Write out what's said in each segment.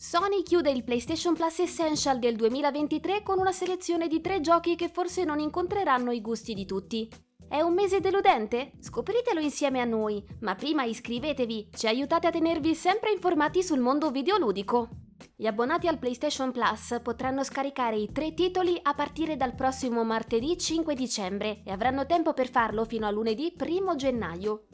Sony chiude il PlayStation Plus Essential del 2023 con una selezione di tre giochi che forse non incontreranno i gusti di tutti. È un mese deludente? Scopritelo insieme a noi, ma prima iscrivetevi, ci aiutate a tenervi sempre informati sul mondo videoludico. Gli abbonati al PlayStation Plus potranno scaricare i tre titoli a partire dal prossimo martedì 5 dicembre e avranno tempo per farlo fino a lunedì 1 gennaio.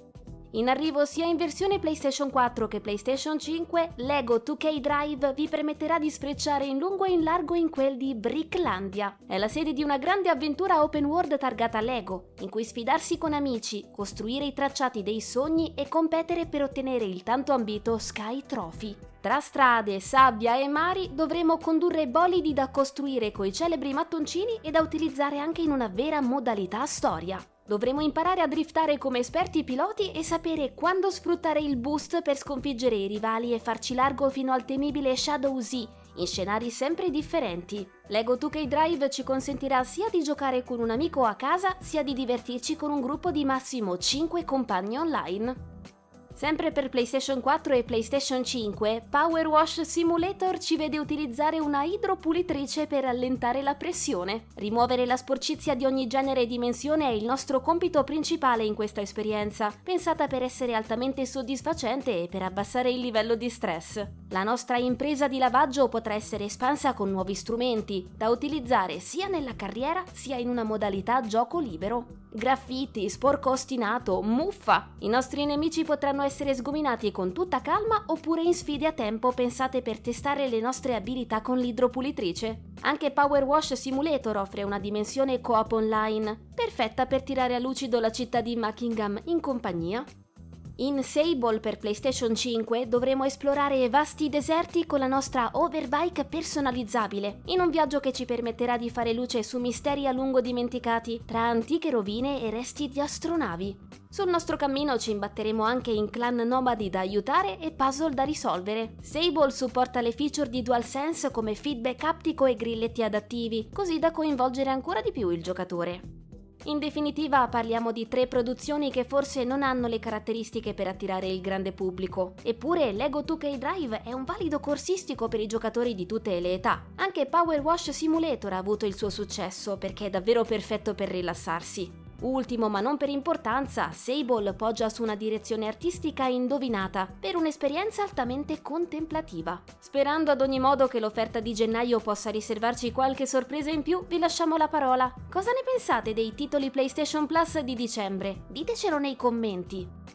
In arrivo sia in versione PlayStation 4 che PlayStation 5, Lego 2K Drive vi permetterà di sfrecciare in lungo e in largo in quel di Bricklandia. È la sede di una grande avventura open world targata Lego, in cui sfidarsi con amici, costruire i tracciati dei sogni e competere per ottenere il tanto ambito Sky Trophy. Tra strade, sabbia e mari dovremo condurre bolidi da costruire coi celebri mattoncini e da utilizzare anche in una vera modalità storia. Dovremo imparare a driftare come esperti piloti e sapere quando sfruttare il boost per sconfiggere i rivali e farci largo fino al temibile Shadow Z, in scenari sempre differenti. Lego 2K Drive ci consentirà sia di giocare con un amico a casa, sia di divertirci con un gruppo di massimo 5 compagni online. Sempre per PlayStation 4 e PlayStation 5, Power Wash Simulator ci vede utilizzare una idropulitrice per allentare la pressione. Rimuovere la sporcizia di ogni genere e dimensione è il nostro compito principale in questa esperienza, pensata per essere altamente soddisfacente e per abbassare il livello di stress. La nostra impresa di lavaggio potrà essere espansa con nuovi strumenti, da utilizzare sia nella carriera sia in una modalità gioco libero. Graffiti, sporco ostinato, muffa! I nostri nemici potranno essere sgominati con tutta calma oppure in sfide a tempo pensate per testare le nostre abilità con l'idropulitrice. Anche Power Wash Simulator offre una dimensione co-op online, perfetta per tirare a lucido la città di Buckingham in compagnia. In Sable per PlayStation 5 dovremo esplorare vasti deserti con la nostra overbike personalizzabile, in un viaggio che ci permetterà di fare luce su misteri a lungo dimenticati tra antiche rovine e resti di astronavi. Sul nostro cammino ci imbatteremo anche in clan nomadi da aiutare e puzzle da risolvere. Sable supporta le feature di DualSense come feedback aptico e grilletti adattivi, così da coinvolgere ancora di più il giocatore. In definitiva parliamo di tre produzioni che forse non hanno le caratteristiche per attirare il grande pubblico. Eppure Lego 2K Drive è un valido corsistico per i giocatori di tutte le età. Anche Power Wash Simulator ha avuto il suo successo perché è davvero perfetto per rilassarsi. Ultimo ma non per importanza, Sable poggia su una direzione artistica indovinata, per un'esperienza altamente contemplativa. Sperando ad ogni modo che l'offerta di gennaio possa riservarci qualche sorpresa in più, vi lasciamo la parola. Cosa ne pensate dei titoli PlayStation Plus di dicembre? Ditecelo nei commenti.